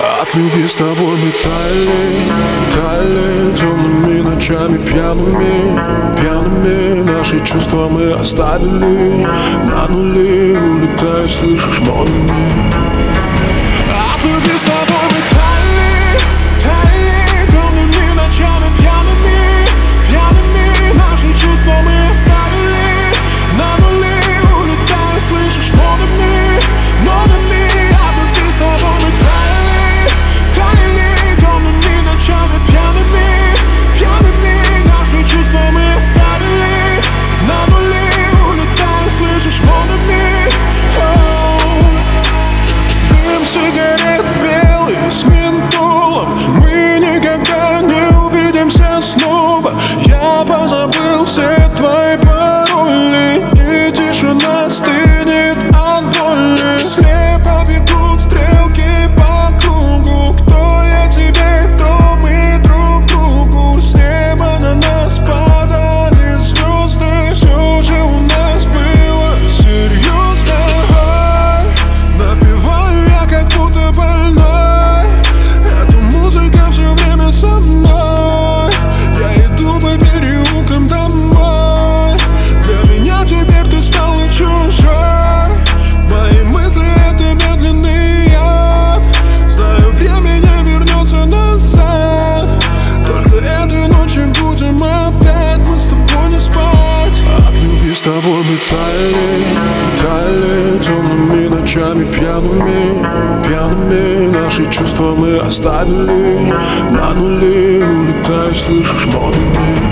От любви с тобой мы тали, тали Темными ночами пьяными, пьяными. Наши чувства мы оставили на нуле Улетаю, слышишь, монами снова. Я позабыл все твои пароли. И тишина стыд темными ночами пьяными, пьяными. Наши чувства мы оставили на нуле улетаю слышишь, модными